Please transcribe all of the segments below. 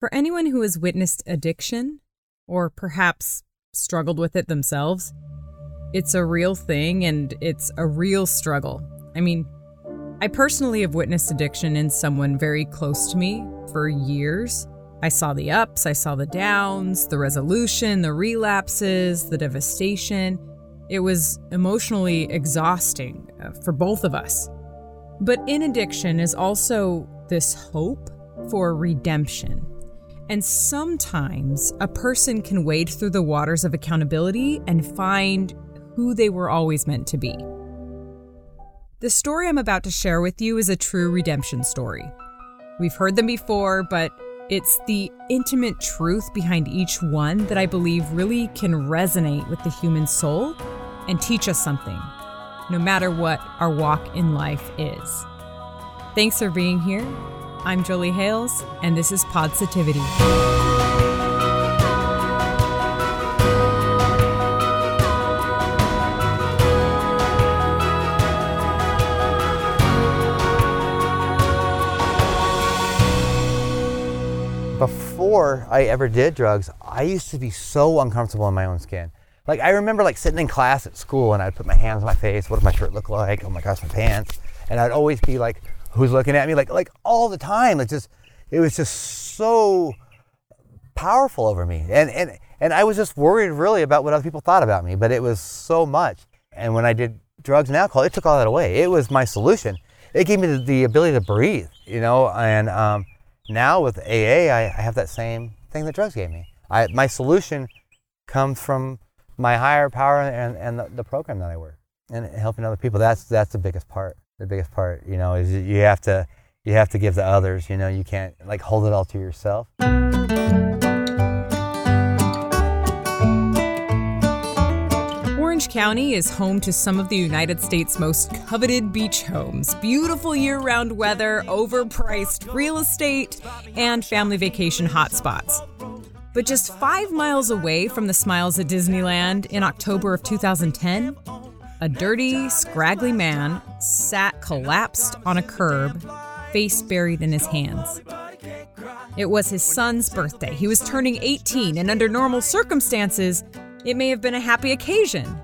For anyone who has witnessed addiction, or perhaps struggled with it themselves, it's a real thing and it's a real struggle. I mean, I personally have witnessed addiction in someone very close to me for years. I saw the ups, I saw the downs, the resolution, the relapses, the devastation. It was emotionally exhausting uh, for both of us. But in addiction is also this hope for redemption. And sometimes a person can wade through the waters of accountability and find who they were always meant to be. The story I'm about to share with you is a true redemption story. We've heard them before, but it's the intimate truth behind each one that I believe really can resonate with the human soul and teach us something, no matter what our walk in life is. Thanks for being here. I'm Jolie Hales, and this is Positivity. Before I ever did drugs, I used to be so uncomfortable in my own skin. Like I remember like sitting in class at school and I'd put my hands on my face, what does my shirt look like? Oh my gosh, my pants. And I'd always be like, who's looking at me? Like like all the time. Like just it was just so powerful over me. And and and I was just worried really about what other people thought about me, but it was so much. And when I did drugs and alcohol, it took all that away. It was my solution. It gave me the, the ability to breathe, you know, and um, now with AA, I, I have that same thing that drugs gave me. I, my solution comes from my higher power and, and the, the program that I work and helping other people. That's that's the biggest part. The biggest part, you know, is you have to you have to give to others. You know, you can't like hold it all to yourself. Orange County is home to some of the United States' most coveted beach homes, beautiful year round weather, overpriced real estate, and family vacation hotspots. But just five miles away from the smiles at Disneyland in October of 2010, a dirty, scraggly man sat collapsed on a curb, face buried in his hands. It was his son's birthday. He was turning 18, and under normal circumstances, it may have been a happy occasion.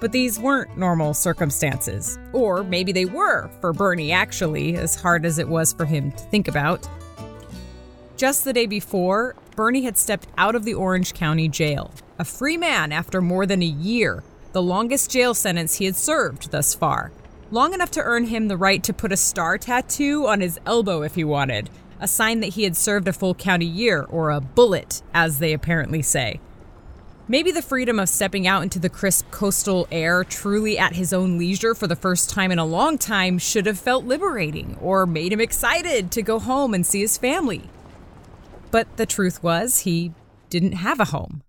But these weren't normal circumstances. Or maybe they were, for Bernie, actually, as hard as it was for him to think about. Just the day before, Bernie had stepped out of the Orange County jail, a free man after more than a year, the longest jail sentence he had served thus far. Long enough to earn him the right to put a star tattoo on his elbow if he wanted, a sign that he had served a full county year, or a bullet, as they apparently say. Maybe the freedom of stepping out into the crisp coastal air truly at his own leisure for the first time in a long time should have felt liberating or made him excited to go home and see his family. But the truth was, he didn't have a home.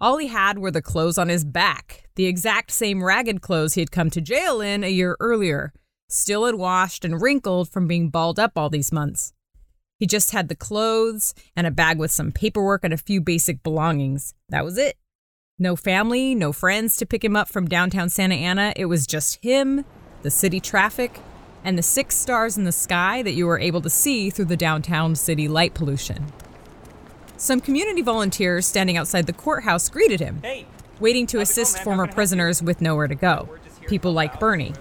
All he had were the clothes on his back, the exact same ragged clothes he had come to jail in a year earlier, still unwashed and wrinkled from being balled up all these months. He just had the clothes and a bag with some paperwork and a few basic belongings. That was it. No family, no friends to pick him up from downtown Santa Ana. It was just him, the city traffic, and the six stars in the sky that you were able to see through the downtown city light pollution. Some community volunteers standing outside the courthouse greeted him, waiting to assist former prisoners with nowhere to go. People like Bernie.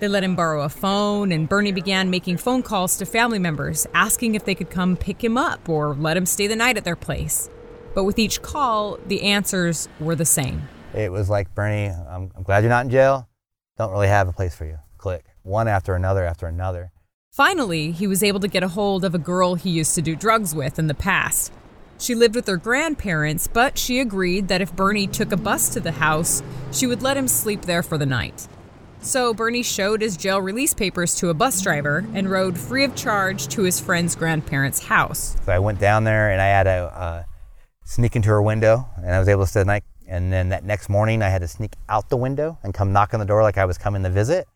They let him borrow a phone, and Bernie began making phone calls to family members, asking if they could come pick him up or let him stay the night at their place. But with each call, the answers were the same. It was like, Bernie, I'm, I'm glad you're not in jail. Don't really have a place for you. Click. One after another after another. Finally, he was able to get a hold of a girl he used to do drugs with in the past. She lived with her grandparents, but she agreed that if Bernie took a bus to the house, she would let him sleep there for the night. So Bernie showed his jail release papers to a bus driver and rode free of charge to his friend's grandparents' house. So I went down there and I had to uh, sneak into her window and I was able to stay the night. And then that next morning I had to sneak out the window and come knock on the door like I was coming to visit.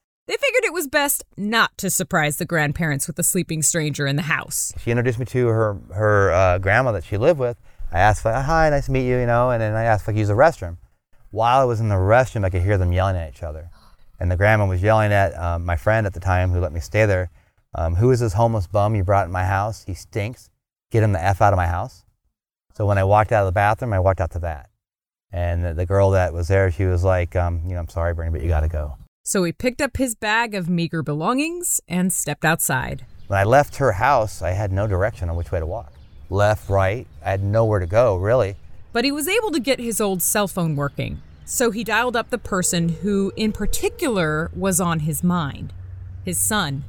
Was best not to surprise the grandparents with a sleeping stranger in the house. She introduced me to her her uh, grandma that she lived with. I asked, like, "Hi, nice to meet you," you know, and then I asked I use the restroom. While I was in the restroom, I could hear them yelling at each other, and the grandma was yelling at um, my friend at the time who let me stay there. Um, Who is this homeless bum you brought in my house? He stinks. get him the F out of my house. So when I walked out of the bathroom, I walked out to that. And the, the girl that was there, she was like, um, you know, I'm sorry, Bernie, but you got to go. So he picked up his bag of meager belongings and stepped outside. When I left her house, I had no direction on which way to walk. Left, right, I had nowhere to go, really. But he was able to get his old cell phone working. So he dialed up the person who, in particular, was on his mind his son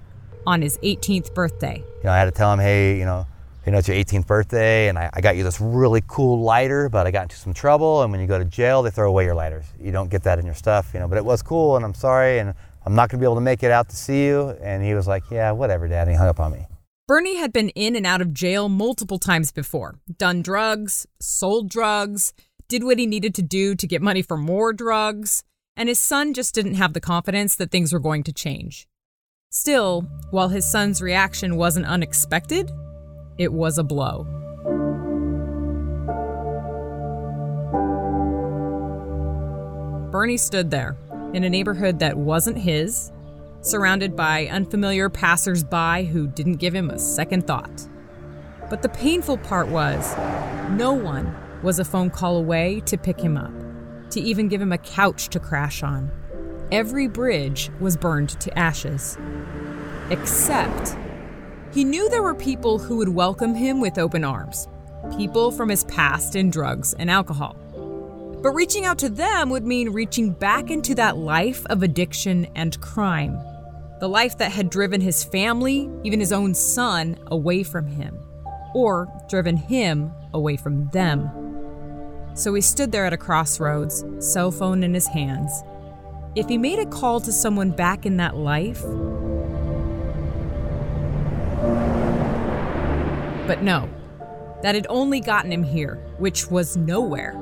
on his 18th birthday. You know, I had to tell him, hey, you know, you know, it's your 18th birthday, and I, I got you this really cool lighter, but I got into some trouble. And when you go to jail, they throw away your lighters. You don't get that in your stuff, you know. But it was cool, and I'm sorry, and I'm not going to be able to make it out to see you. And he was like, yeah, whatever, Dad. And he hung up on me. Bernie had been in and out of jail multiple times before, done drugs, sold drugs, did what he needed to do to get money for more drugs, and his son just didn't have the confidence that things were going to change. Still, while his son's reaction wasn't unexpected, it was a blow. Bernie stood there in a neighborhood that wasn't his, surrounded by unfamiliar passersby who didn't give him a second thought. But the painful part was no one was a phone call away to pick him up, to even give him a couch to crash on. Every bridge was burned to ashes. Except he knew there were people who would welcome him with open arms, people from his past in drugs and alcohol. But reaching out to them would mean reaching back into that life of addiction and crime. The life that had driven his family, even his own son, away from him, or driven him away from them. So he stood there at a crossroads, cell phone in his hands. If he made a call to someone back in that life, But no, that had only gotten him here, which was nowhere.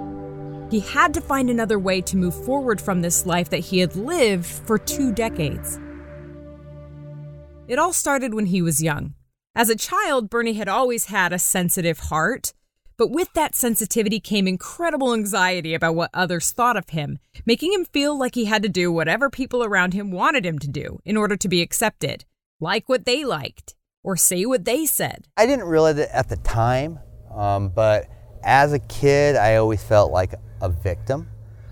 He had to find another way to move forward from this life that he had lived for two decades. It all started when he was young. As a child, Bernie had always had a sensitive heart, but with that sensitivity came incredible anxiety about what others thought of him, making him feel like he had to do whatever people around him wanted him to do in order to be accepted, like what they liked or say what they said. I didn't realize it at the time, um, but as a kid, I always felt like a victim.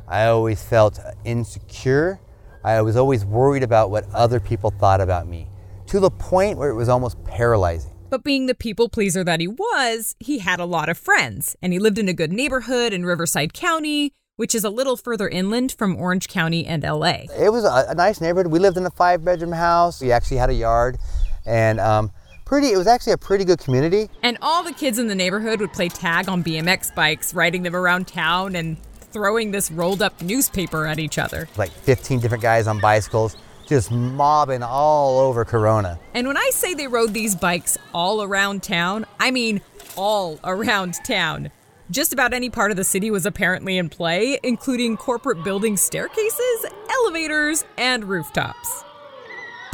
I always felt insecure. I was always worried about what other people thought about me to the point where it was almost paralyzing. But being the people pleaser that he was, he had a lot of friends, and he lived in a good neighborhood in Riverside County, which is a little further inland from Orange County and LA. It was a, a nice neighborhood. We lived in a five bedroom house. We actually had a yard, and um, pretty it was actually a pretty good community. And all the kids in the neighborhood would play tag on bmx bikes riding them around town and throwing this rolled up newspaper at each other. Like 15 different guys on bicycles just mobbing all over corona. And when i say they rode these bikes all around town i mean all around town. Just about any part of the city was apparently in play including corporate building staircases elevators and rooftops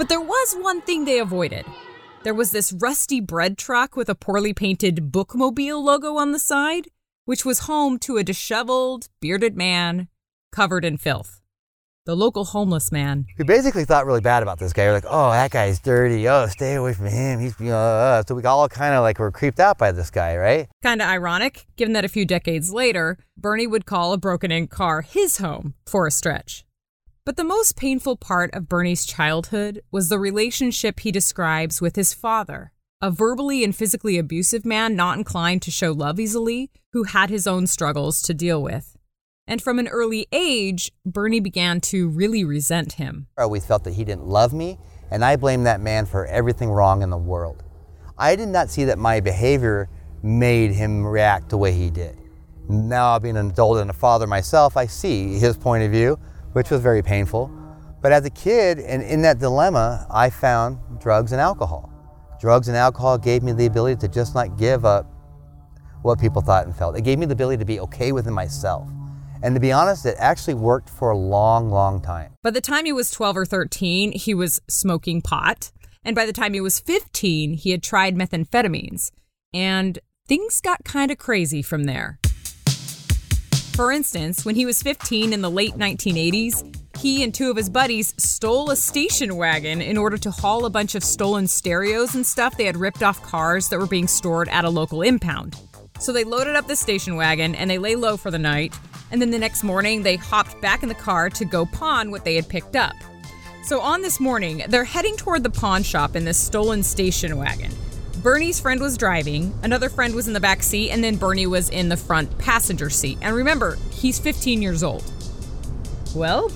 but there was one thing they avoided there was this rusty bread truck with a poorly painted bookmobile logo on the side, which was home to a disheveled, bearded man covered in filth. The local homeless man. We basically thought really bad about this guy. We're like, oh, that guy's dirty. Oh, stay away from him. He's, you know, uh. so we all kind of like were creeped out by this guy, right? Kind of ironic, given that a few decades later, Bernie would call a broken in car his home for a stretch. But the most painful part of Bernie's childhood was the relationship he describes with his father, a verbally and physically abusive man not inclined to show love easily, who had his own struggles to deal with. And from an early age, Bernie began to really resent him. I always felt that he didn't love me, and I blamed that man for everything wrong in the world. I did not see that my behavior made him react the way he did. Now, being an adult and a father myself, I see his point of view which was very painful. But as a kid, and in that dilemma, I found drugs and alcohol. Drugs and alcohol gave me the ability to just not give up what people thought and felt. It gave me the ability to be okay within myself. And to be honest, it actually worked for a long, long time. By the time he was 12 or 13, he was smoking pot. And by the time he was 15, he had tried methamphetamines. And things got kind of crazy from there. For instance, when he was 15 in the late 1980s, he and two of his buddies stole a station wagon in order to haul a bunch of stolen stereos and stuff they had ripped off cars that were being stored at a local impound. So they loaded up the station wagon and they lay low for the night, and then the next morning they hopped back in the car to go pawn what they had picked up. So on this morning, they're heading toward the pawn shop in this stolen station wagon. Bernie's friend was driving, another friend was in the back seat, and then Bernie was in the front passenger seat. And remember, he's 15 years old. Well,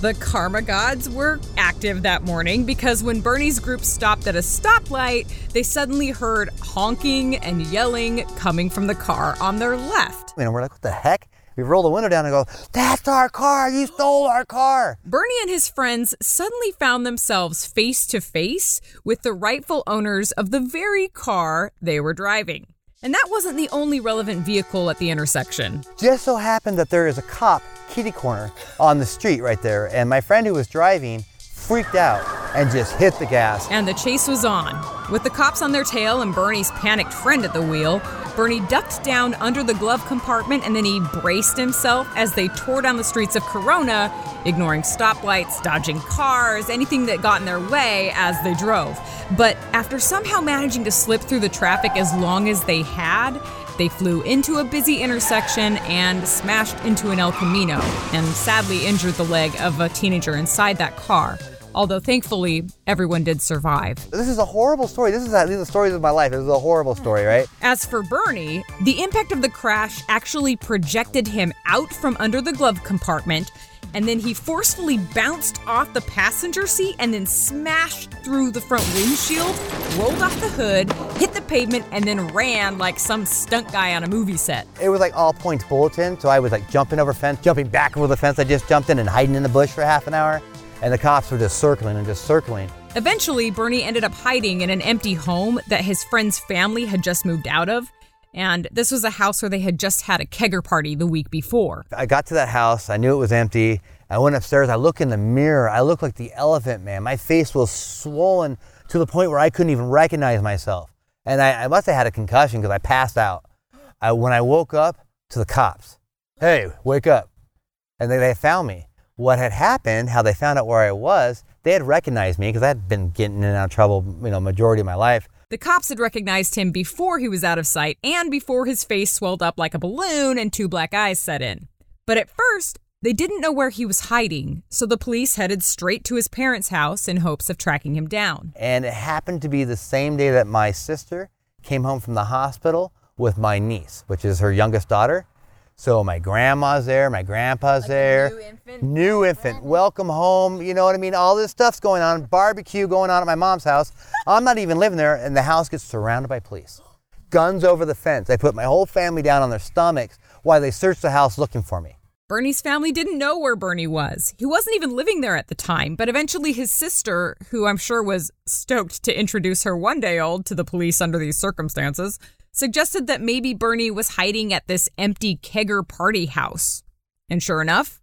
the karma gods were active that morning because when Bernie's group stopped at a stoplight, they suddenly heard honking and yelling coming from the car on their left. And we're like, what the heck? We roll the window down and go, That's our car! You stole our car! Bernie and his friends suddenly found themselves face to face with the rightful owners of the very car they were driving. And that wasn't the only relevant vehicle at the intersection. Just so happened that there is a cop kitty corner on the street right there, and my friend who was driving freaked out and just hit the gas. And the chase was on. With the cops on their tail and Bernie's panicked friend at the wheel, Bernie ducked down under the glove compartment and then he braced himself as they tore down the streets of Corona, ignoring stoplights, dodging cars, anything that got in their way as they drove. But after somehow managing to slip through the traffic as long as they had, they flew into a busy intersection and smashed into an El Camino and sadly injured the leg of a teenager inside that car although thankfully everyone did survive. This is a horrible story. This is the stories of my life. This is a horrible story, right? As for Bernie, the impact of the crash actually projected him out from under the glove compartment. And then he forcefully bounced off the passenger seat and then smashed through the front windshield, rolled off the hood, hit the pavement, and then ran like some stunt guy on a movie set. It was like all points bulletin, so I was like jumping over fence, jumping back over the fence I just jumped in, and hiding in the bush for half an hour and the cops were just circling and just circling. Eventually, Bernie ended up hiding in an empty home that his friend's family had just moved out of. And this was a house where they had just had a kegger party the week before. I got to that house, I knew it was empty. I went upstairs, I look in the mirror, I looked like the elephant man. My face was swollen to the point where I couldn't even recognize myself. And I, I must have had a concussion because I passed out. I, when I woke up, to the cops, hey, wake up. And they, they found me what had happened, how they found out where I was, they had recognized me because I had been getting in and out of trouble, you know, majority of my life. The cops had recognized him before he was out of sight and before his face swelled up like a balloon and two black eyes set in. But at first, they didn't know where he was hiding, so the police headed straight to his parents' house in hopes of tracking him down. And it happened to be the same day that my sister came home from the hospital with my niece, which is her youngest daughter. So my grandma's there, my grandpa's like there. New infant. New infant. Welcome home. You know what I mean? All this stuff's going on. Barbecue going on at my mom's house. I'm not even living there, and the house gets surrounded by police. Guns over the fence. They put my whole family down on their stomachs while they searched the house looking for me. Bernie's family didn't know where Bernie was. He wasn't even living there at the time, but eventually his sister, who I'm sure was stoked to introduce her one day old to the police under these circumstances, suggested that maybe Bernie was hiding at this empty kegger party house. And sure enough,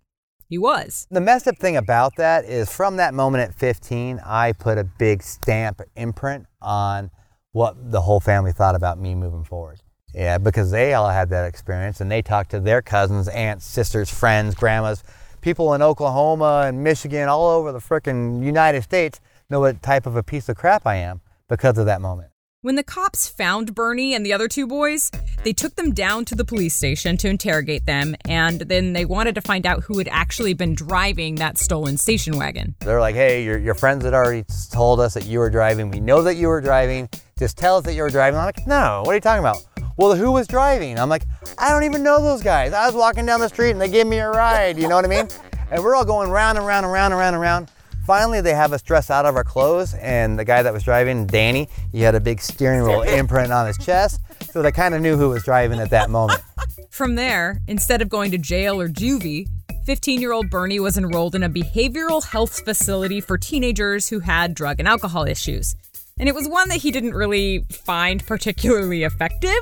he was. The messed up thing about that is from that moment at 15, I put a big stamp imprint on what the whole family thought about me moving forward. Yeah, because they all had that experience and they talked to their cousins, aunts, sisters, friends, grandmas, people in Oklahoma and Michigan, all over the frickin' United States know what type of a piece of crap I am because of that moment. When the cops found Bernie and the other two boys, they took them down to the police station to interrogate them, and then they wanted to find out who had actually been driving that stolen station wagon. They're like, hey, your, your friends had already told us that you were driving. We know that you were driving. Just tell us that you were driving. I'm like, no, what are you talking about? Well, who was driving? I'm like, I don't even know those guys. I was walking down the street and they gave me a ride. You know what I mean? And we're all going round and round and round and round and round. Finally, they have us dress out of our clothes, and the guy that was driving, Danny, he had a big steering wheel imprint on his chest, so they kind of knew who was driving at that moment. From there, instead of going to jail or juvie, 15 year old Bernie was enrolled in a behavioral health facility for teenagers who had drug and alcohol issues. And it was one that he didn't really find particularly effective.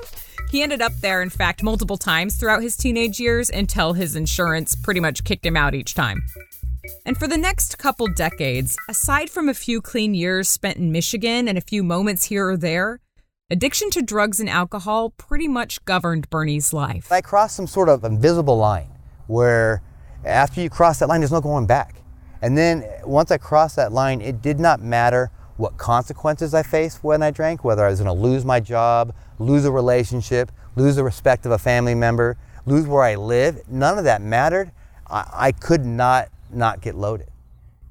He ended up there, in fact, multiple times throughout his teenage years until his insurance pretty much kicked him out each time. And for the next couple decades, aside from a few clean years spent in Michigan and a few moments here or there, addiction to drugs and alcohol pretty much governed Bernie's life. I crossed some sort of invisible line where after you cross that line, there's no going back. And then once I crossed that line, it did not matter what consequences I faced when I drank, whether I was going to lose my job, lose a relationship, lose the respect of a family member, lose where I live. None of that mattered. I, I could not not get loaded.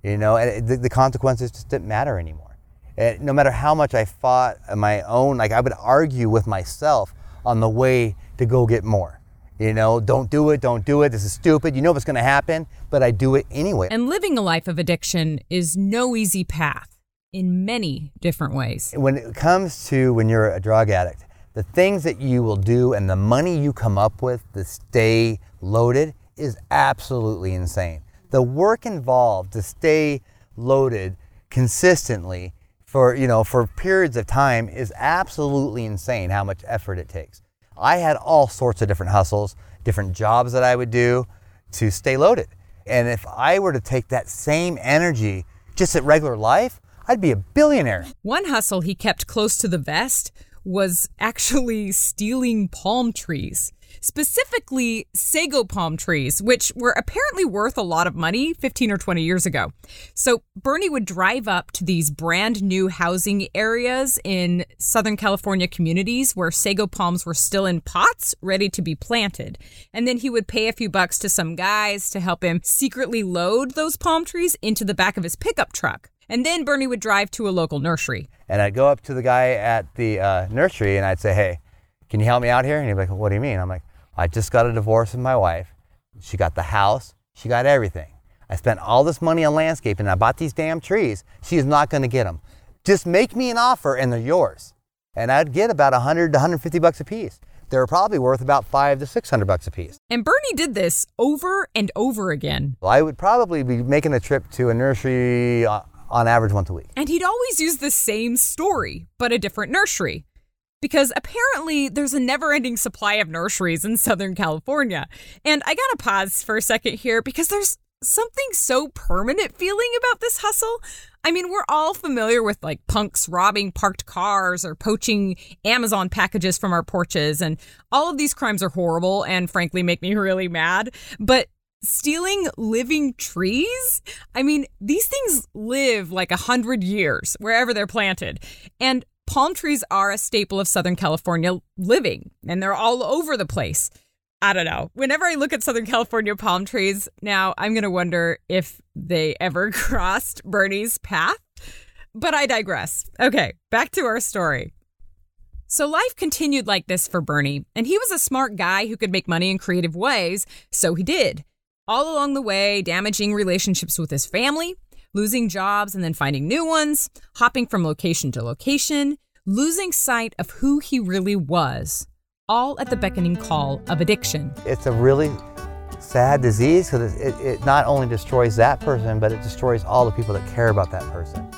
You know, and the, the consequences just didn't matter anymore. And no matter how much I fought my own, like I would argue with myself on the way to go get more. You know, don't do it, don't do it. This is stupid. You know what's going to happen, but I do it anyway. And living a life of addiction is no easy path in many different ways. When it comes to when you're a drug addict, the things that you will do and the money you come up with to stay loaded is absolutely insane. The work involved to stay loaded consistently for, you know, for periods of time is absolutely insane how much effort it takes. I had all sorts of different hustles, different jobs that I would do to stay loaded. And if I were to take that same energy just at regular life, I'd be a billionaire. One hustle he kept close to the vest was actually stealing palm trees specifically sago palm trees, which were apparently worth a lot of money 15 or 20 years ago. So Bernie would drive up to these brand new housing areas in Southern California communities where sago palms were still in pots ready to be planted. And then he would pay a few bucks to some guys to help him secretly load those palm trees into the back of his pickup truck. And then Bernie would drive to a local nursery. And I'd go up to the guy at the uh, nursery and I'd say, hey, can you help me out here? And he'd be like, what do you mean? I'm like, I just got a divorce with my wife. She got the house, she got everything. I spent all this money on landscaping. I bought these damn trees. She is not going to get them. Just make me an offer and they're yours. And I'd get about 100 to 150 bucks a piece. They were probably worth about five to 600 bucks a piece. And Bernie did this over and over again. Well, I would probably be making a trip to a nursery uh, on average once a week. And he'd always use the same story, but a different nursery because apparently there's a never ending supply of nurseries in Southern California. And I gotta pause for a second here because there's something so permanent feeling about this hustle. I mean, we're all familiar with like punks robbing parked cars or poaching Amazon packages from our porches, and all of these crimes are horrible and frankly make me really mad. But stealing living trees? I mean, these things live like a hundred years wherever they're planted. And palm trees are a staple of Southern California living, and they're all over the place. I don't know. Whenever I look at Southern California palm trees now, I'm going to wonder if they ever crossed Bernie's path. But I digress. Okay, back to our story. So life continued like this for Bernie, and he was a smart guy who could make money in creative ways, so he did. All along the way, damaging relationships with his family, losing jobs and then finding new ones, hopping from location to location, losing sight of who he really was, all at the beckoning call of addiction. It's a really sad disease because it, it, not only destroys that person, but it destroys all the people that care about that person.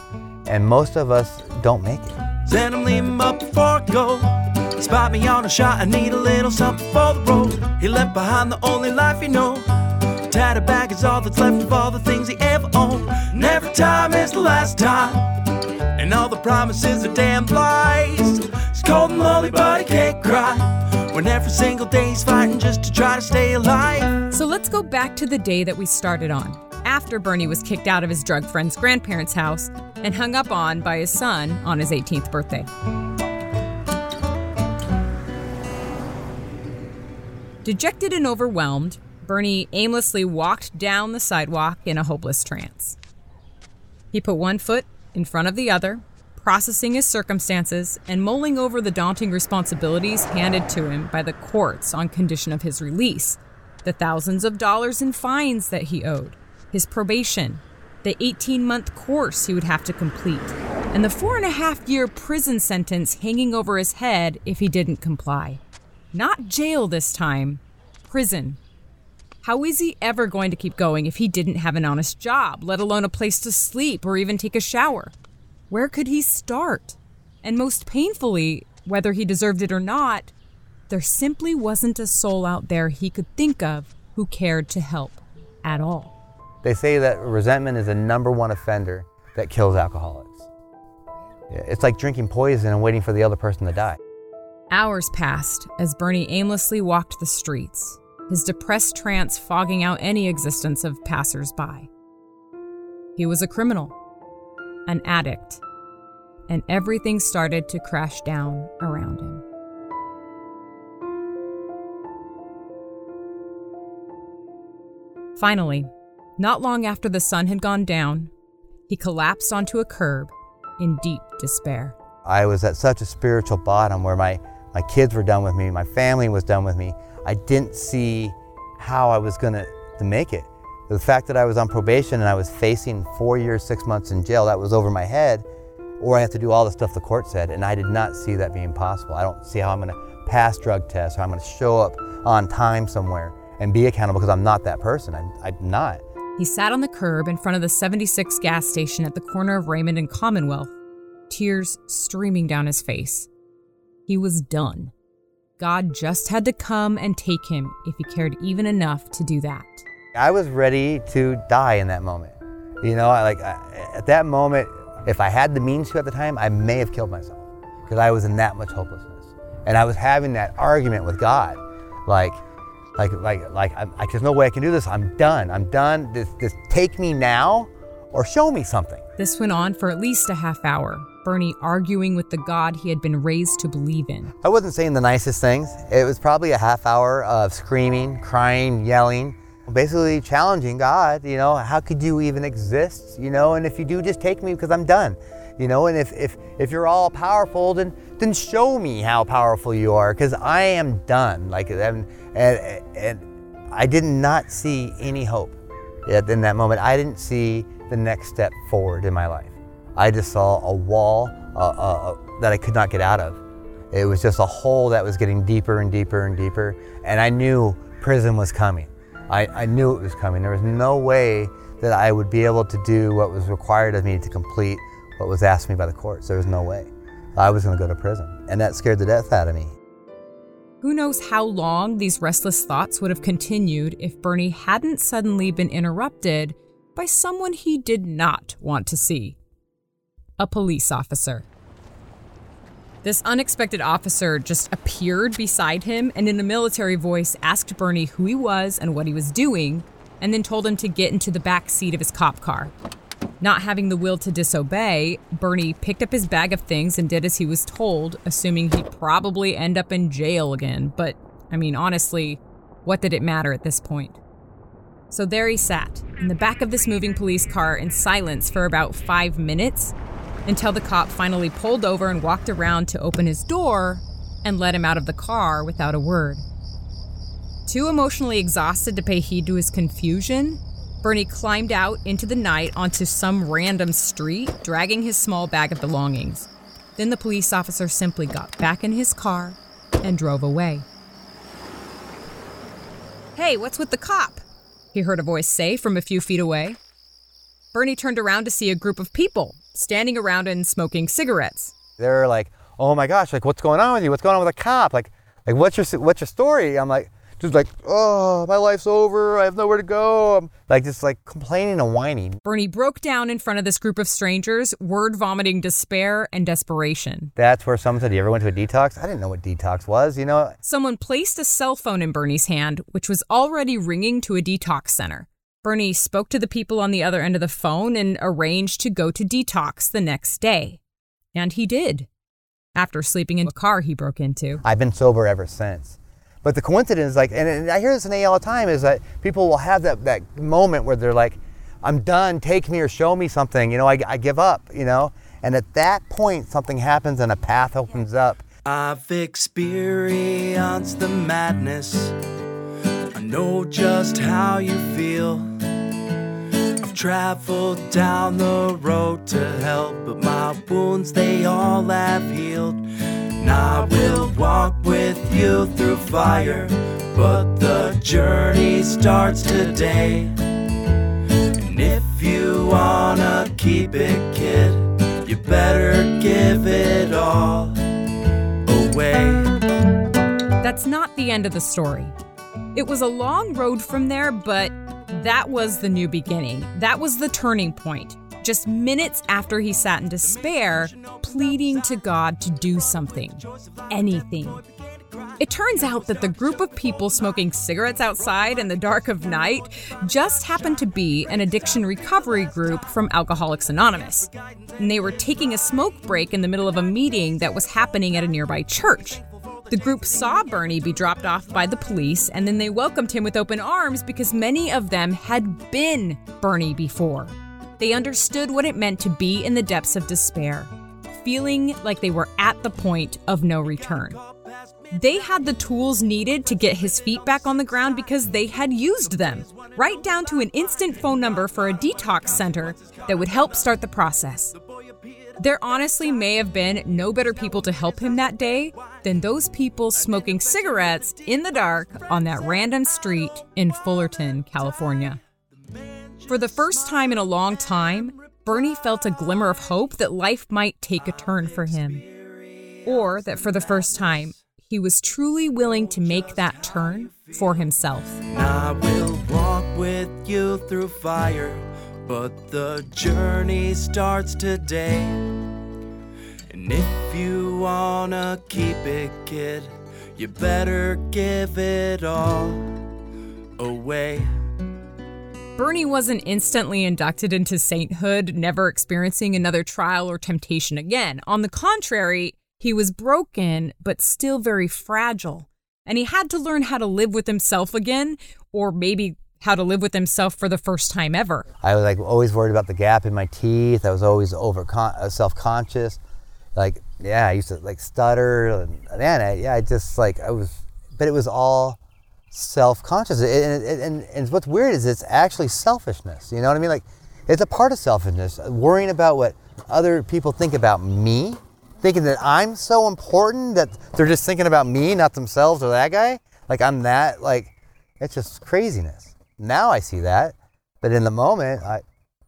And most of us don't make it. Send him, leave him up before I go. Spot me on a shot, I need a little something for the road. He left behind the only life you know. Tattered bag is all that's left of all the things he ever owned. And every time is the last time. And all the promises are damn lies. He's cold and lonely, but he can't cry. When every single day he's fighting just to try to stay alive. So let's go back to the day that we started on. After Bernie was kicked out of his drug friend's grandparents' house and hung up on by his son on his 18th birthday. Dejected and overwhelmed, Bernie aimlessly walked down the sidewalk in a hopeless trance. He put one foot in front of the other, processing his circumstances and mulling over the daunting responsibilities handed to him by the courts on condition of his release, the thousands of dollars in fines that he owed, his probation, the 18 month course he would have to complete, and the four and a half year prison sentence hanging over his head if he didn't comply. Not jail this time, prison. How is he ever going to keep going if he didn't have an honest job, let alone a place to sleep or even take a shower? Where could he start? And most painfully, whether he deserved it or not, there simply wasn't a soul out there he could think of who cared to help at all. They say that resentment is the number one offender that kills alcoholics. It's like drinking poison and waiting for the other person to die. Hours passed as Bernie aimlessly walked the streets. His depressed trance fogging out any existence of passersby. He was a criminal, an addict, and everything started to crash down around him. Finally, not long after the sun had gone down, he collapsed onto a curb in deep despair. I was at such a spiritual bottom where my, my kids were done with me, my family was done with me. I didn't see how I was going to make it. The fact that I was on probation and I was facing four years, six months in jail, that was over my head, or I have to do all the stuff the court said, and I did not see that being possible. I don't see how I'm going to pass drug tests, how I'm going to show up on time somewhere and be accountable because I'm not that person. I'm, I'm not. He sat on the curb in front of the 76 gas station at the corner of Raymond and Commonwealth, tears streaming down his face. He was done. God just had to come and take him if he cared even enough to do that. I was ready to die in that moment. You know, I, like I, at that moment, if I had the means to at the time, I may have killed myself because I was in that much hopelessness. And I was having that argument with God, like, like, like, like, I, I, there's no way I can do this. I'm done. I'm done. Just, just take me now, or show me something. This went on for at least a half hour. Bernie arguing with the God he had been raised to believe in. I wasn't saying the nicest things. It was probably a half hour of screaming, crying, yelling, basically challenging God, you know, how could you even exist? You know, and if you do, just take me because I'm done. You know, and if, if, if you're all powerful, then, then show me how powerful you are because I am done. Like, and, and, and I did not see any hope in that moment. I didn't see the next step forward in my life. I just saw a wall uh, uh, uh that I could not get out of. It was just a hole that was getting deeper and deeper and deeper. And I knew prison was coming. I, I knew it was coming. There was no way that I would be able to do what was required of me to complete what was asked me by the courts. There was no way. I was going to go to prison. And that scared the death out of me. Who knows how long these restless thoughts would have continued if Bernie hadn't suddenly been interrupted by someone he did not want to see a police officer. This unexpected officer just appeared beside him and, in a military voice, asked Bernie who he was and what he was doing, and then told him to get into the back seat of his cop car. Not having the will to disobey, Bernie picked up his bag of things and did as he was told, assuming he'd probably end up in jail again. But, I mean, honestly, what did it matter at this point? So there he sat, in the back of this moving police car in silence for about five minutes, until the cop finally pulled over and walked around to open his door and let him out of the car without a word. Too emotionally exhausted to pay heed to his confusion, Bernie climbed out into the night onto some random street, dragging his small bag of belongings. Then the police officer simply got back in his car and drove away. Hey, what's with the cop? He heard a voice say from a few feet away. Bernie turned around to see a group of people standing around and smoking cigarettes. They're like, "Oh my gosh, like what's going on with you? What's going on with a cop? Like, like what's your what's your story?" I'm like, just like, "Oh, my life's over. I have nowhere to go." I'm like just like complaining and whining. Bernie broke down in front of this group of strangers, word vomiting despair and desperation. That's where someone said, "You ever went to a detox?" I didn't know what detox was. You know. Someone placed a cell phone in Bernie's hand, which was already ringing to a detox center. Bernie spoke to the people on the other end of the phone and arranged to go to detox the next day. And he did, after sleeping in a car he broke into. I've been sober ever since. But the coincidence, like, and, and I hear this in AA all the time, is that people will have that, that moment where they're like, I'm done, take me or show me something, you know, I, I give up, you know? And at that point, something happens and a path opens up. I've experienced the madness know just how you feel. I've traveled down the road to help, but my wounds they all have healed. And I will walk with you through fire, but the journey starts today. And if you wanna keep it, kid, you better give it all away. That's not the end of the story. It was a long road from there, but that was the new beginning. That was the turning point. Just minutes after he sat in despair, pleading to God to do something, anything. It turns out that the group of people smoking cigarettes outside in the dark of night just happened to be an addiction recovery group from Alcoholics Anonymous. And they were taking a smoke break in the middle of a meeting that was happening at a nearby church. The group saw Bernie be dropped off by the police, and then they welcomed him with open arms because many of them had been Bernie before. They understood what it meant to be in the depths of despair, feeling like they were at the point of no return. They had the tools needed to get his feet back on the ground because they had used them, right down to an instant phone number for a detox center that would help start the process. There honestly may have been no better people to help him that day than those people smoking cigarettes in the dark on that random street in Fullerton, California. For the first time in a long time, Bernie felt a glimmer of hope that life might take a turn for him. Or that for the first time, he was truly willing to make that turn for himself. I will walk with you through fire, but the journey starts today. And if you wanna keep it, kid, you better give it all away. Bernie wasn't instantly inducted into sainthood, never experiencing another trial or temptation again. On the contrary, he was broken, but still very fragile. And he had to learn how to live with himself again, or maybe how to live with himself for the first time ever. I was like always worried about the gap in my teeth. I was always over uh, self conscious. Like, yeah, I used to like stutter. And man, I, yeah, I just like, I was, but it was all self conscious. And, and, and, and what's weird is it's actually selfishness. You know what I mean? Like, it's a part of selfishness, worrying about what other people think about me, thinking that I'm so important that they're just thinking about me, not themselves or that guy. Like, I'm that, like, it's just craziness. Now I see that, but in the moment, I,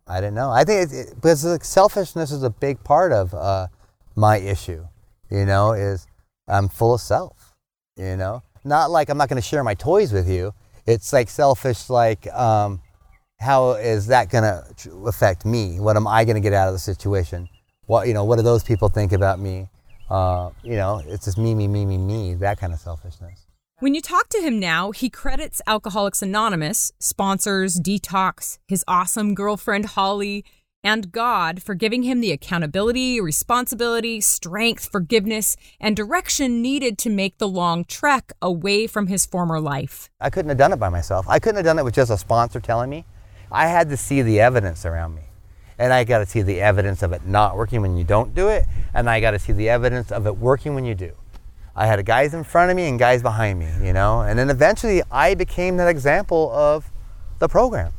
I didn't know. I think it, because like, selfishness is a big part of uh, my issue. You know, is I'm full of self. You know, not like I'm not going to share my toys with you. It's like selfish, like um, how is that going to affect me? What am I going to get out of the situation? What you know? What do those people think about me? Uh, you know, it's just me, me, me, me, me. That kind of selfishness. When you talk to him now, he credits Alcoholics Anonymous, sponsors Detox, his awesome girlfriend Holly, and God for giving him the accountability, responsibility, strength, forgiveness, and direction needed to make the long trek away from his former life. I couldn't have done it by myself. I couldn't have done it with just a sponsor telling me. I had to see the evidence around me. And I got to see the evidence of it not working when you don't do it, and I got to see the evidence of it working when you do. I had guys in front of me and guys behind me, you know, and then eventually I became that example of the program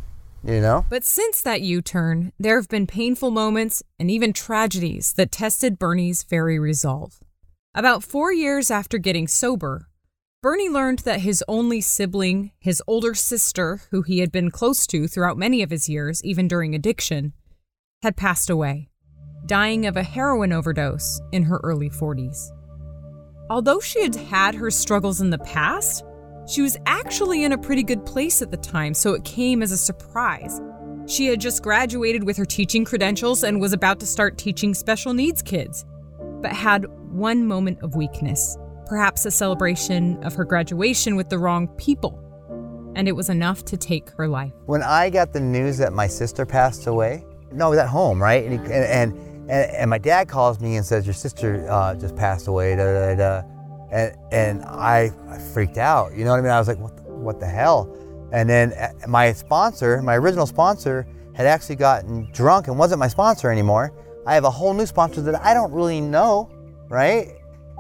you know? But since that U turn, there have been painful moments and even tragedies that tested Bernie's very resolve. About four years after getting sober, Bernie learned that his only sibling, his older sister, who he had been close to throughout many of his years, even during addiction, had passed away, dying of a heroin overdose in her early 40s. Although she had had her struggles in the past, she was actually in a pretty good place at the time, so it came as a surprise. She had just graduated with her teaching credentials and was about to start teaching special needs kids, but had one moment of weakness, perhaps a celebration of her graduation with the wrong people. And it was enough to take her life. When I got the news that my sister passed away, no, I was at home, right? And, and, and, and my dad calls me and says, Your sister uh, just passed away. Da, da, da and and I, I freaked out. You know what I mean? I was like, what the, what the hell? And then uh, my sponsor, my original sponsor, had actually gotten drunk and wasn't my sponsor anymore. I have a whole new sponsor that I don't really know, right?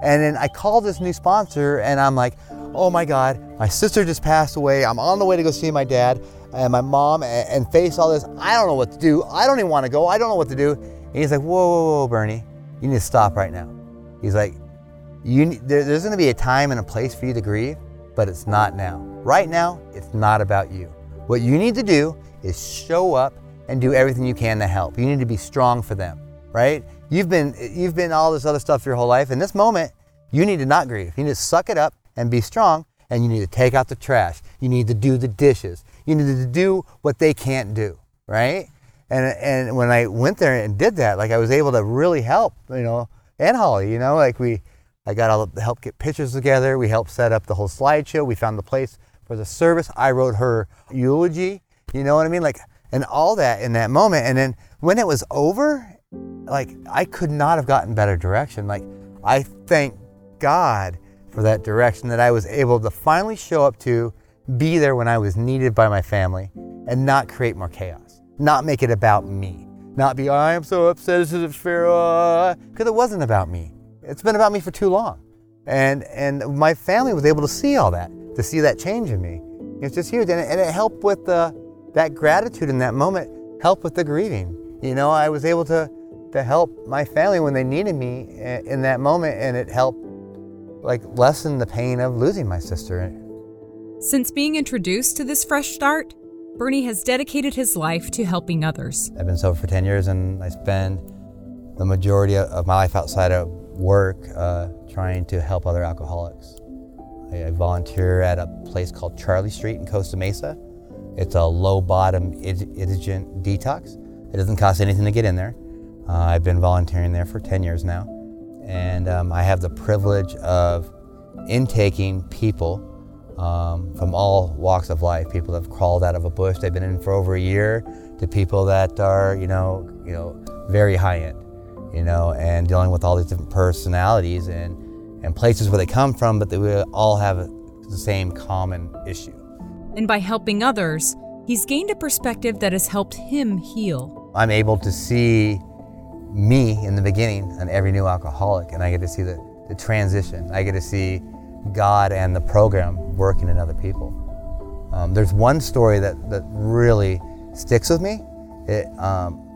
And then I called this new sponsor and I'm like, oh my God, my sister just passed away. I'm on the way to go see my dad and my mom and face all this. I don't know what to do. I don't even want to go. I don't know what to do. And he's like, whoa, whoa, whoa, Bernie, you need to stop right now. He's like, you, there, there's going to be a time and a place for you to grieve, but it's not now. Right now, it's not about you. What you need to do is show up and do everything you can to help. You need to be strong for them, right? You've been you've been all this other stuff your whole life. In this moment, you need to not grieve. You need to suck it up and be strong, and you need to take out the trash. You need to do the dishes. You need to do what they can't do, right? And and when I went there and did that, like I was able to really help, you know, and Holly, you know, like we I got all the help get pictures together. We helped set up the whole slideshow. We found the place for the service. I wrote her eulogy. You know what I mean? Like, and all that in that moment. And then when it was over, like, I could not have gotten better direction. Like, I thank God for that direction that I was able to finally show up to, be there when I was needed by my family, and not create more chaos. Not make it about me. Not be, I am so upset, fair, because it wasn't about me. It's been about me for too long. And, and my family was able to see all that, to see that change in me. It's just huge. And it, and it helped with the, that gratitude in that moment, helped with the grieving. You know, I was able to, to help my family when they needed me eh, in that moment, and it helped like lessen the pain of losing my sister. Since being introduced to this fresh start, Bernie has dedicated his life to helping others. I've been sober for 10 years and I spend the majority of my life outside of work uh, trying to help other alcoholics. I, I, volunteer at a place called Charlie Street in Costa Mesa. It's a low bottom indigent detox. It doesn't cost anything to get in there. Uh, I've been volunteering there for 10 years now. And um, I have the privilege of intaking people um, from all walks of life. People that have crawled out of a bush, they've been in for over a year, to people that are, you know, you know, very high end you know, and dealing with all these different personalities and, and places where they come from, but they all have the same common issue. And by helping others, he's gained a perspective that has helped him heal. I'm able to see me in the beginning and every new alcoholic, and I get to see the, the transition. I get to see God and the program working in other people. Um, there's one story that, that really sticks with me. It, um,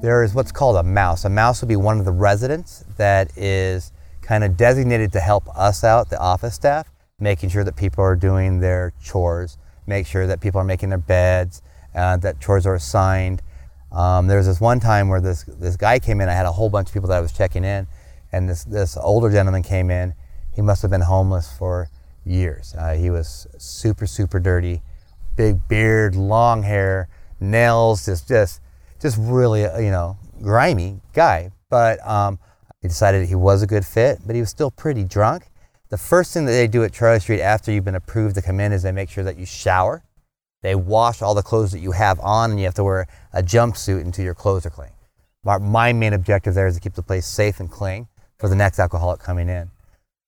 there is what's called a mouse. A mouse would be one of the residents that is kind of designated to help us out, the office staff, making sure that people are doing their chores, make sure that people are making their beds, uh, that chores are assigned. Um, there was this one time where this this guy came in. I had a whole bunch of people that I was checking in, and this this older gentleman came in. He must have been homeless for years. Uh, he was super super dirty, big beard, long hair, nails, just just just really, uh, you know, grimy guy. But um, he decided he was a good fit, but he was still pretty drunk. The first thing that they do at Charlie Street after you've been approved to come in is they make sure that you shower. They wash all the clothes that you have on, and you have to wear a jumpsuit until your clothes are clean. My main objective there is to keep the place safe and clean for the next alcoholic coming in.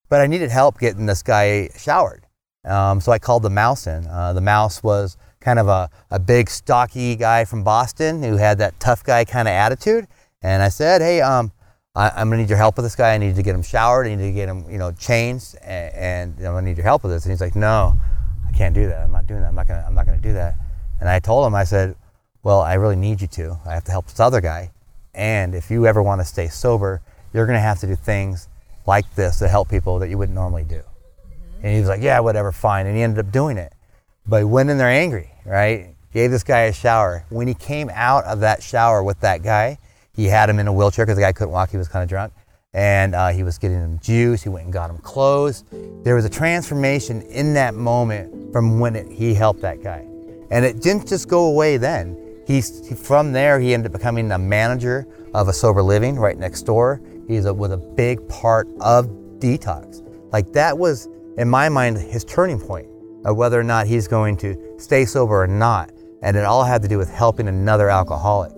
But I needed help getting this guy showered. Um, so I called the mouse in. Uh, the mouse was kind of a, a big, stocky guy from Boston who had that tough guy kind of attitude. And I said, hey, um, I, am gonna need your help with this guy. I need to get him showered. I need to get him, you know, changed, and, and I'm gonna need your help with this. And he's like, no, I can't do that. I'm not doing that. I'm not gonna, I'm not gonna do that. And I told him, I said, well, I really need you to. I have to help this other guy. And if you ever want to stay sober, you're gonna have to do things like this to help people that you wouldn't normally do. And he was like, yeah, whatever, fine. And he ended up doing it. But he went in there angry, right? Gave this guy a shower. When he came out of that shower with that guy, he had him in a wheelchair because the guy couldn't walk. He was kind of drunk. And uh, he was getting him juice. He went and got him clothes. There was a transformation in that moment from when it, he helped that guy. And it didn't just go away then. He's, he, from there, he ended up becoming a manager of a sober living right next door. He's a, was a big part of detox. Like that was, in my mind, his turning point of whether or not he's going to stay sober or not. And it all had to do with helping another alcoholic.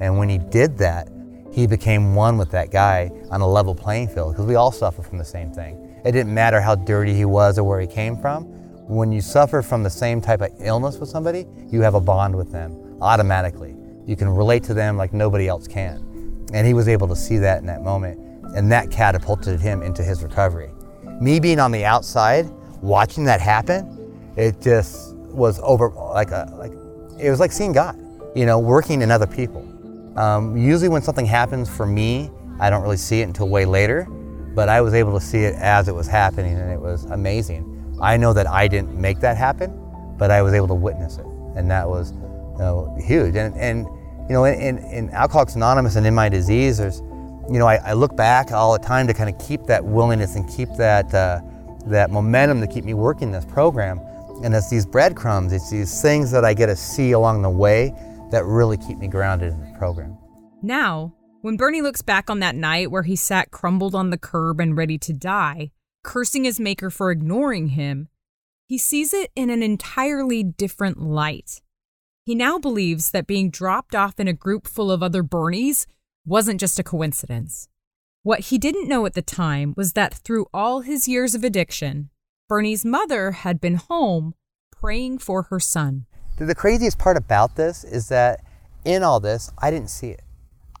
And when he did that, he became one with that guy on a level playing field because we all suffer from the same thing. It didn't matter how dirty he was or where he came from. When you suffer from the same type of illness with somebody, you have a bond with them automatically. You can relate to them like nobody else can. And he was able to see that in that moment, and that catapulted him into his recovery. Me being on the outside, watching that happen, it just was over like a like it was like seeing God, you know, working in other people. Um, usually, when something happens for me, I don't really see it until way later, but I was able to see it as it was happening, and it was amazing. I know that I didn't make that happen, but I was able to witness it, and that was you know, huge. And, and you know, in, in Alcoholics Anonymous and in my disease, there's, you know, I, I look back all the time to kind of keep that willingness and keep that uh, that momentum to keep me working this program. And it's these breadcrumbs, it's these things that I get to see along the way that really keep me grounded in the program. Now, When Bernie looks back on that night where he sat crumbled on the curb and ready to die, cursing his maker for ignoring him, he sees it in an entirely different light. He now believes that being dropped off in a group full of other Bernies wasn't just a coincidence. What he didn't know at the time was that through all his years of addiction, Bernie's mother had been home praying for her son. The craziest part about this is that in all this, I didn't see it.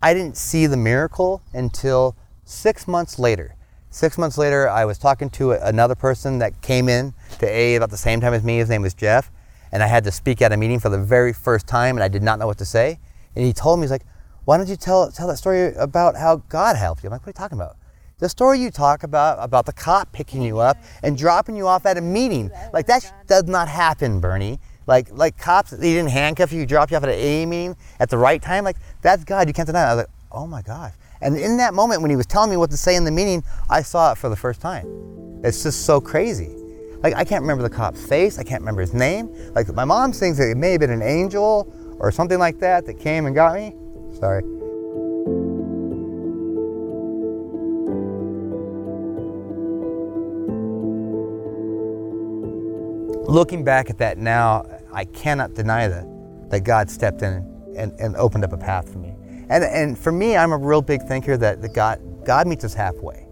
I didn't see the miracle until six months later. Six months later, I was talking to another person that came in to A about the same time as me. His name was Jeff. And I had to speak at a meeting for the very first time, and I did not know what to say. And he told me, he's like, why don't you tell, tell that story about how God helped you? I'm like, what are you talking about? The story you talk about, about the cop picking you up and dropping you off at a meeting. Like, that does not happen, Bernie. Like, like cops, they didn't handcuff you, drop you off at an meeting at the right time. Like, that's God. You can't deny it. I was like, oh my gosh. And in that moment, when he was telling me what to say in the meeting, I saw it for the first time. It's just so crazy. Like, I can't remember the cop's face. I can't remember his name. Like, my mom thinks that it may have been an angel or something like that that came and got me. Sorry. Looking back at that now, I cannot deny that, that God stepped in and, and opened up a path for me. And, and for me, I'm a real big thinker that, that God, God meets us halfway.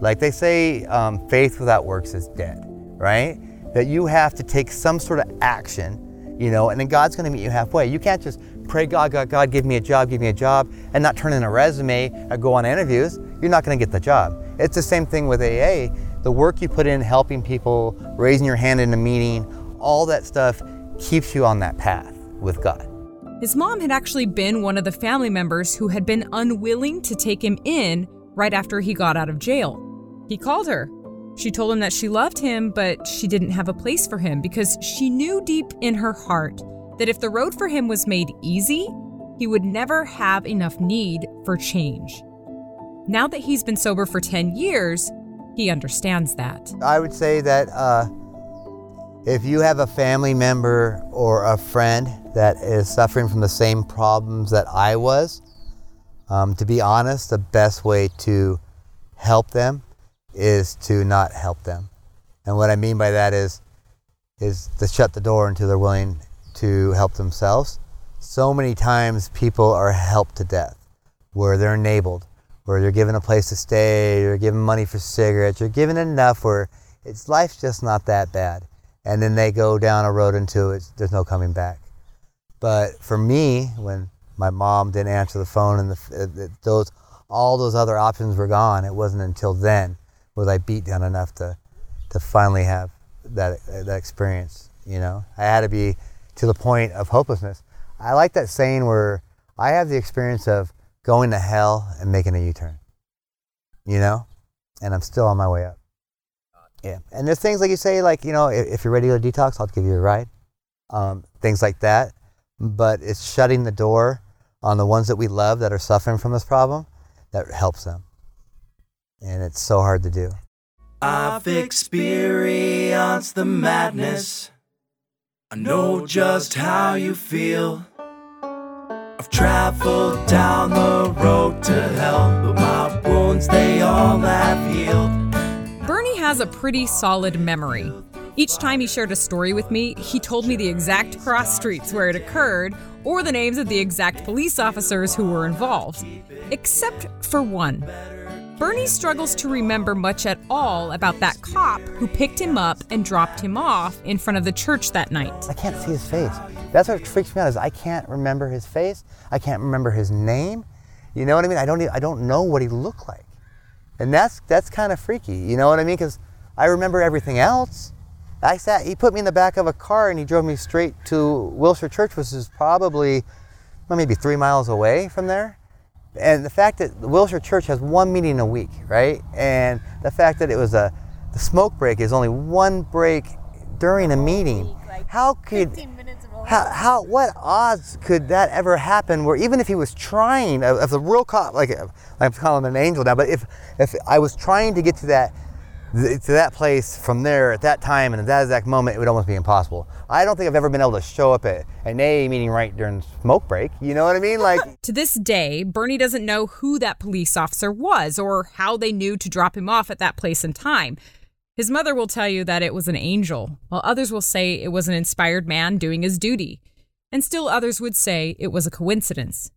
Like they say, um, faith without works is dead, right? That you have to take some sort of action, you know, and then God's going to meet you halfway. You can't just pray, God, God, God, give me a job, give me a job, and not turn in a resume or go on interviews. You're not going to get the job. It's the same thing with AA. The work you put in helping people, raising your hand in a meeting, all that stuff keeps you on that path with God. His mom had actually been one of the family members who had been unwilling to take him in right after he got out of jail. He called her. She told him that she loved him, but she didn't have a place for him because she knew deep in her heart that if the road for him was made easy, he would never have enough need for change. Now that he's been sober for 10 years, he understands that. I would say that uh, if you have a family member or a friend that is suffering from the same problems that I was, um, to be honest, the best way to help them is to not help them. And what I mean by that is, is to shut the door until they're willing to help themselves. So many times people are helped to death, where they're enabled, where they're given a place to stay, you're given money for cigarettes, you're given enough where it's life's just not that bad. And then they go down a road until it's, there's no coming back. But for me, when my mom didn't answer the phone and the, uh, those all those other options were gone, it wasn't until then was I beat down enough to to finally have that that experience. You know, I had to be to the point of hopelessness. I like that saying where I have the experience of going to hell and making a U-turn. You know, and I'm still on my way up. Yeah, and there's things like you say, like you know, if, if you're ready to detox, I'll give you a ride. Um, things like that, but it's shutting the door on the ones that we love that are suffering from this problem that helps them, and it's so hard to do. I've experienced the madness. I know just how you feel. I've traveled down the road to hell, but my wounds, they all have healed. Bernie has a pretty solid memory. Each time he shared a story with me, he told me the exact cross streets where it occurred or the names of the exact police officers who were involved. Except for one. Bernie struggles to remember much at all about that cop who picked him up and dropped him off in front of the church that night. I can't see his face. That's what freaks me out is I can't remember his face. I can't remember his name. You know what I mean? I don't. I don't know what he looked like, and that's that's kind of freaky. You know what I mean? Because I remember everything else. I sat. He put me in the back of a car and he drove me straight to Wilshire Church, which is probably well, maybe three miles away from there and the fact that the Wilshire Church has one meeting a week, right? And the fact that it was a the smoke break is only one break during a meeting. How could how, how what odds could that ever happen? Where even if he was trying, if the real cop, like I'm calling him an angel now, but if if I was trying to get to that to that place from there at that time and at that exact moment, it would almost be impossible. I don't think I've ever been able to show up at an AA meeting right during smoke break. You know what I mean? Like, To this day, Bernie doesn't know who that police officer was or how they knew to drop him off at that place and time. His mother will tell you that it was an angel, while others will say it was an inspired man doing his duty. And still others would say it was a coincidence.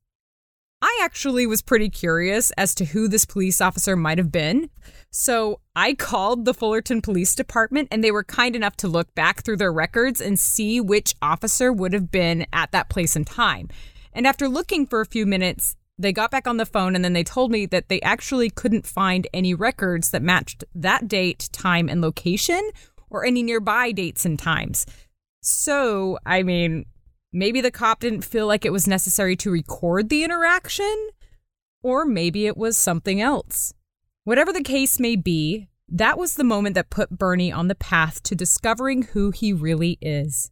I actually was pretty curious as to who this police officer might have been. So I called the Fullerton Police Department and they were kind enough to look back through their records and see which officer would have been at that place and time. And after looking for a few minutes, they got back on the phone and then they told me that they actually couldn't find any records that matched that date, time, and location or any nearby dates and times. So, I mean, maybe the cop didn't feel like it was necessary to record the interaction, or maybe it was something else. Whatever the case may be, that was the moment that put Bernie on the path to discovering who he really is.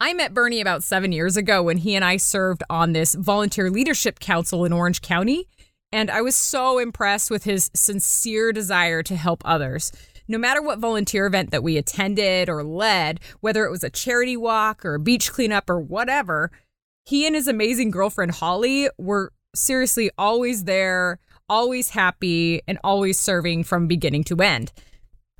I met Bernie about seven years ago when he and I served on this volunteer leadership council in Orange County, and I was so impressed with his sincere desire to help others. No matter what volunteer event that we attended or led, whether it was a charity walk or a beach cleanup or whatever, he and his amazing girlfriend Holly were seriously always there, always happy, and always serving from beginning to end.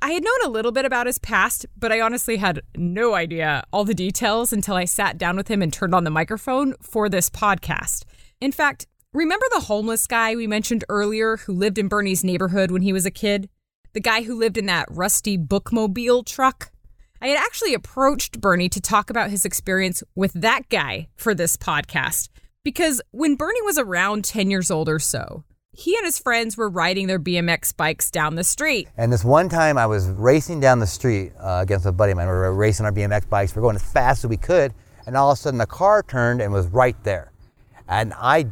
I had known a little bit about his past, but I honestly had no idea all the details until I sat down with him and turned on the microphone for this podcast. In fact, remember the homeless guy we mentioned earlier who lived in Bernie's neighborhood when he was a kid? The guy who lived in that rusty bookmobile truck? I had actually approached Bernie to talk about his experience with that guy for this podcast because when Bernie was around 10 years old or so, he and his friends were riding their BMX bikes down the street. And this one time I was racing down the street uh, against a buddy of mine. We were racing our BMX bikes. We are going as fast as we could. And all of a sudden the car turned and was right there. And I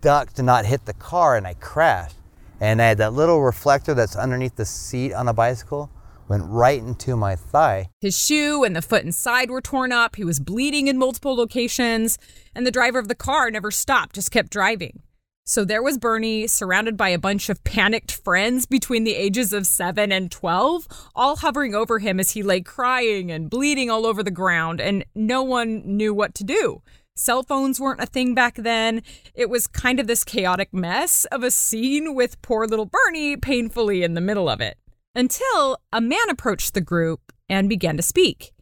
ducked to not hit the car and I crashed. And I had that little reflector that's underneath the seat on a bicycle went right into my thigh. His shoe and the foot inside were torn up. He was bleeding in multiple locations. And the driver of the car never stopped, just kept driving. So there was Bernie surrounded by a bunch of panicked friends between the ages of 7 and 12, all hovering over him as he lay crying and bleeding all over the ground, and no one knew what to do. Cell phones weren't a thing back then. It was kind of this chaotic mess of a scene with poor little Bernie painfully in the middle of it. Until a man approached the group and began to speak.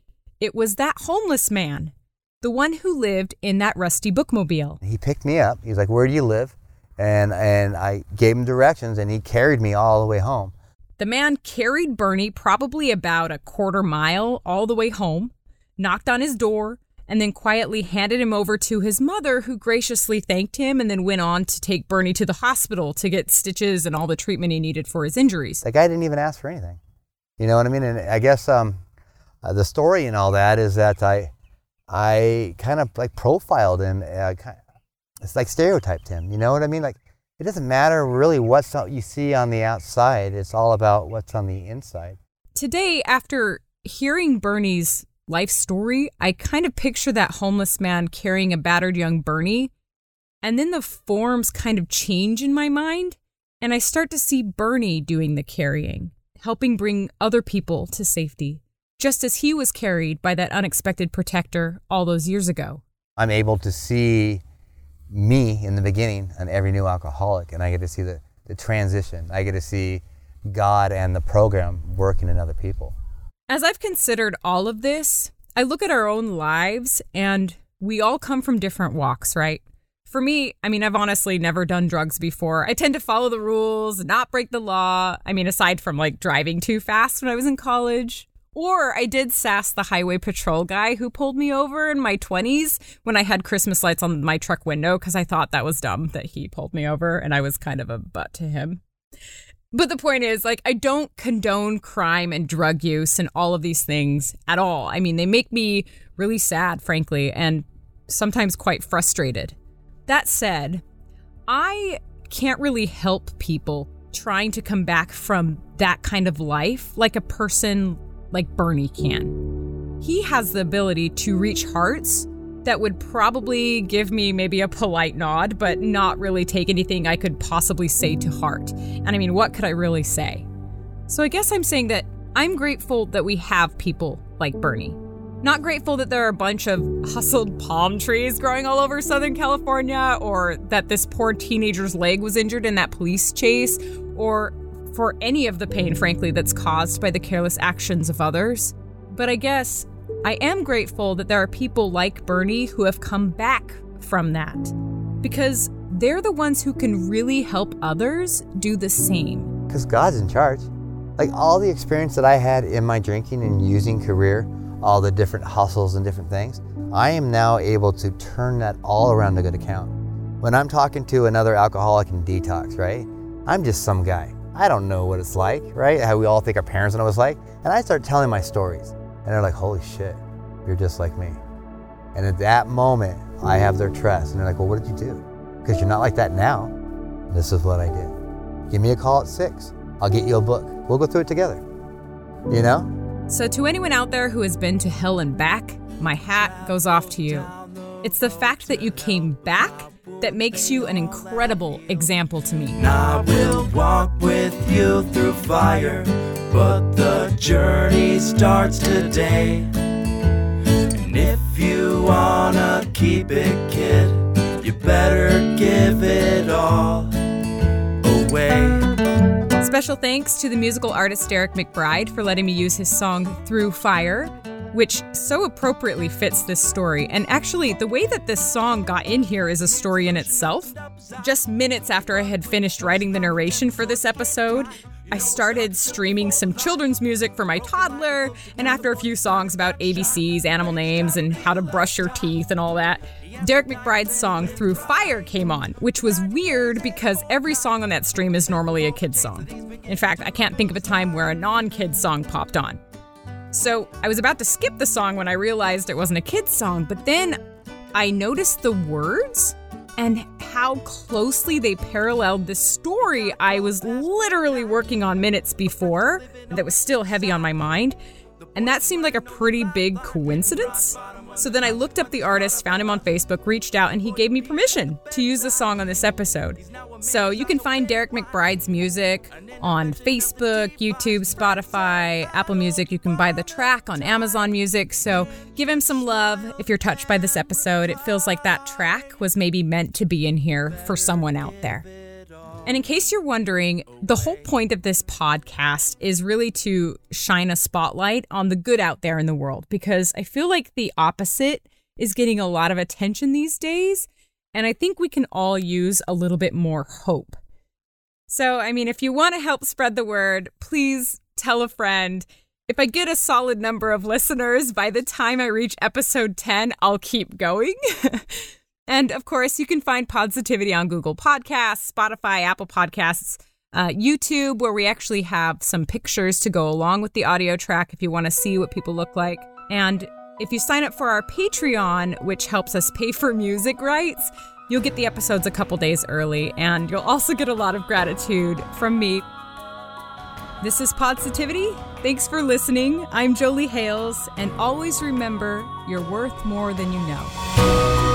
It was that homeless man, the one who lived in that rusty bookmobile. He picked me up. He was like, Where do you live? And, and I gave him directions and he carried me all the way home. The man carried Bernie probably about a quarter mile all the way home, knocked on his door, and then quietly handed him over to his mother, who graciously thanked him and then went on to take Bernie to the hospital to get stitches and all the treatment he needed for his injuries. The guy didn't even ask for anything. You know what I mean? And I guess um, uh, the story and all that is that I, I kind of like profiled him. Uh, kind it's like stereotyped him. You know what I mean? Like it doesn't matter really what you see on the outside. It's all about what's on the inside. Today, after hearing Bernie's life story, I kind of picture that homeless man carrying a battered young Bernie. And then the forms kind of change in my mind, and I start to see Bernie doing the carrying, helping bring other people to safety, just as he was carried by that unexpected protector all those years ago. I'm able to see me in the beginning and every new alcoholic, and I get to see the, the transition. I get to see God and the program working in other people. As I've considered all of this, I look at our own lives and we all come from different walks, right? For me, I mean, I've honestly never done drugs before. I tend to follow the rules, not break the law. I mean, aside from like driving too fast when I was in college. Or I did sass the highway patrol guy who pulled me over in my 20s when I had Christmas lights on my truck window because I thought that was dumb that he pulled me over and I was kind of a butt to him. But the point is, like, I don't condone crime and drug use and all of these things at all. I mean, they make me really sad, frankly, and sometimes quite frustrated. That said, I can't really help people trying to come back from that kind of life like a person like Bernie can. He has the ability to reach hearts that would probably give me maybe a polite nod, but not really take anything I could possibly say to heart. And I mean, what could I really say? So I guess I'm saying that I'm grateful that we have people like Bernie. Not grateful that there are a bunch of hustled palm trees growing all over Southern California, or that this poor teenager's leg was injured in that police chase, or for any of the pain, frankly, that's caused by the careless actions of others. But I guess I am grateful that there are people like Bernie who have come back from that. Because they're the ones who can really help others do the same. Because God's in charge. Like all the experience that I had in my drinking and using career, all the different hustles and different things, I am now able to turn that all around to good account. When I'm talking to another alcoholic in detox, right? I'm just some guy. I don't know what it's like, right? How we all think our parents know what it's like. And I start telling my stories. And they're like, holy shit, you're just like me. And at that moment, I have their trust. And they're like, well, what did you do? Because you're not like that now. This is what I did. Give me a call at six. I'll get you a book. We'll go through it together. You know? So, to anyone out there who has been to hell and back, my hat goes off to you. It's the fact that you came back that makes you an incredible example to me. I will walk with you through fire, but the journey starts today. And if you wanna keep it, kid, you better give it all away. Special thanks to the musical artist Derek McBride for letting me use his song Through Fire, which so appropriately fits this story. And actually, the way that this song got in here is a story in itself. Just minutes after I had finished writing the narration for this episode, I started streaming some children's music for my toddler, and after a few songs about ABCs, animal names, and how to brush your teeth and all that, Derek McBride's song Through Fire came on, which was weird because every song on that stream is normally a kid's song. In fact, I can't think of a time where a non kid's song popped on. So I was about to skip the song when I realized it wasn't a kid's song, but then I noticed the words and how closely they paralleled the story I was literally working on minutes before that was still heavy on my mind. And that seemed like a pretty big coincidence. So then I looked up the artist, found him on Facebook, reached out, and he gave me permission to use the song on this episode. So you can find Derek McBride's music on Facebook, YouTube, Spotify, Apple Music. You can buy the track on Amazon Music. So give him some love if you're touched by this episode. It feels like that track was maybe meant to be in here for someone out there. And in case you're wondering, the whole point of this podcast is really to shine a spotlight on the good out there in the world because I feel like the opposite is getting a lot of attention these days. And I think we can all use a little bit more hope. So, I mean, if you want to help spread the word, please tell a friend. If I get a solid number of listeners by the time I reach episode 10, I'll keep going. And of course, you can find Positivity on Google Podcasts, Spotify, Apple Podcasts, uh, YouTube, where we actually have some pictures to go along with the audio track if you want to see what people look like. And if you sign up for our Patreon, which helps us pay for music rights, you'll get the episodes a couple days early, and you'll also get a lot of gratitude from me. This is Positivity. Thanks for listening. I'm Jolie Hales, and always remember you're worth more than you know.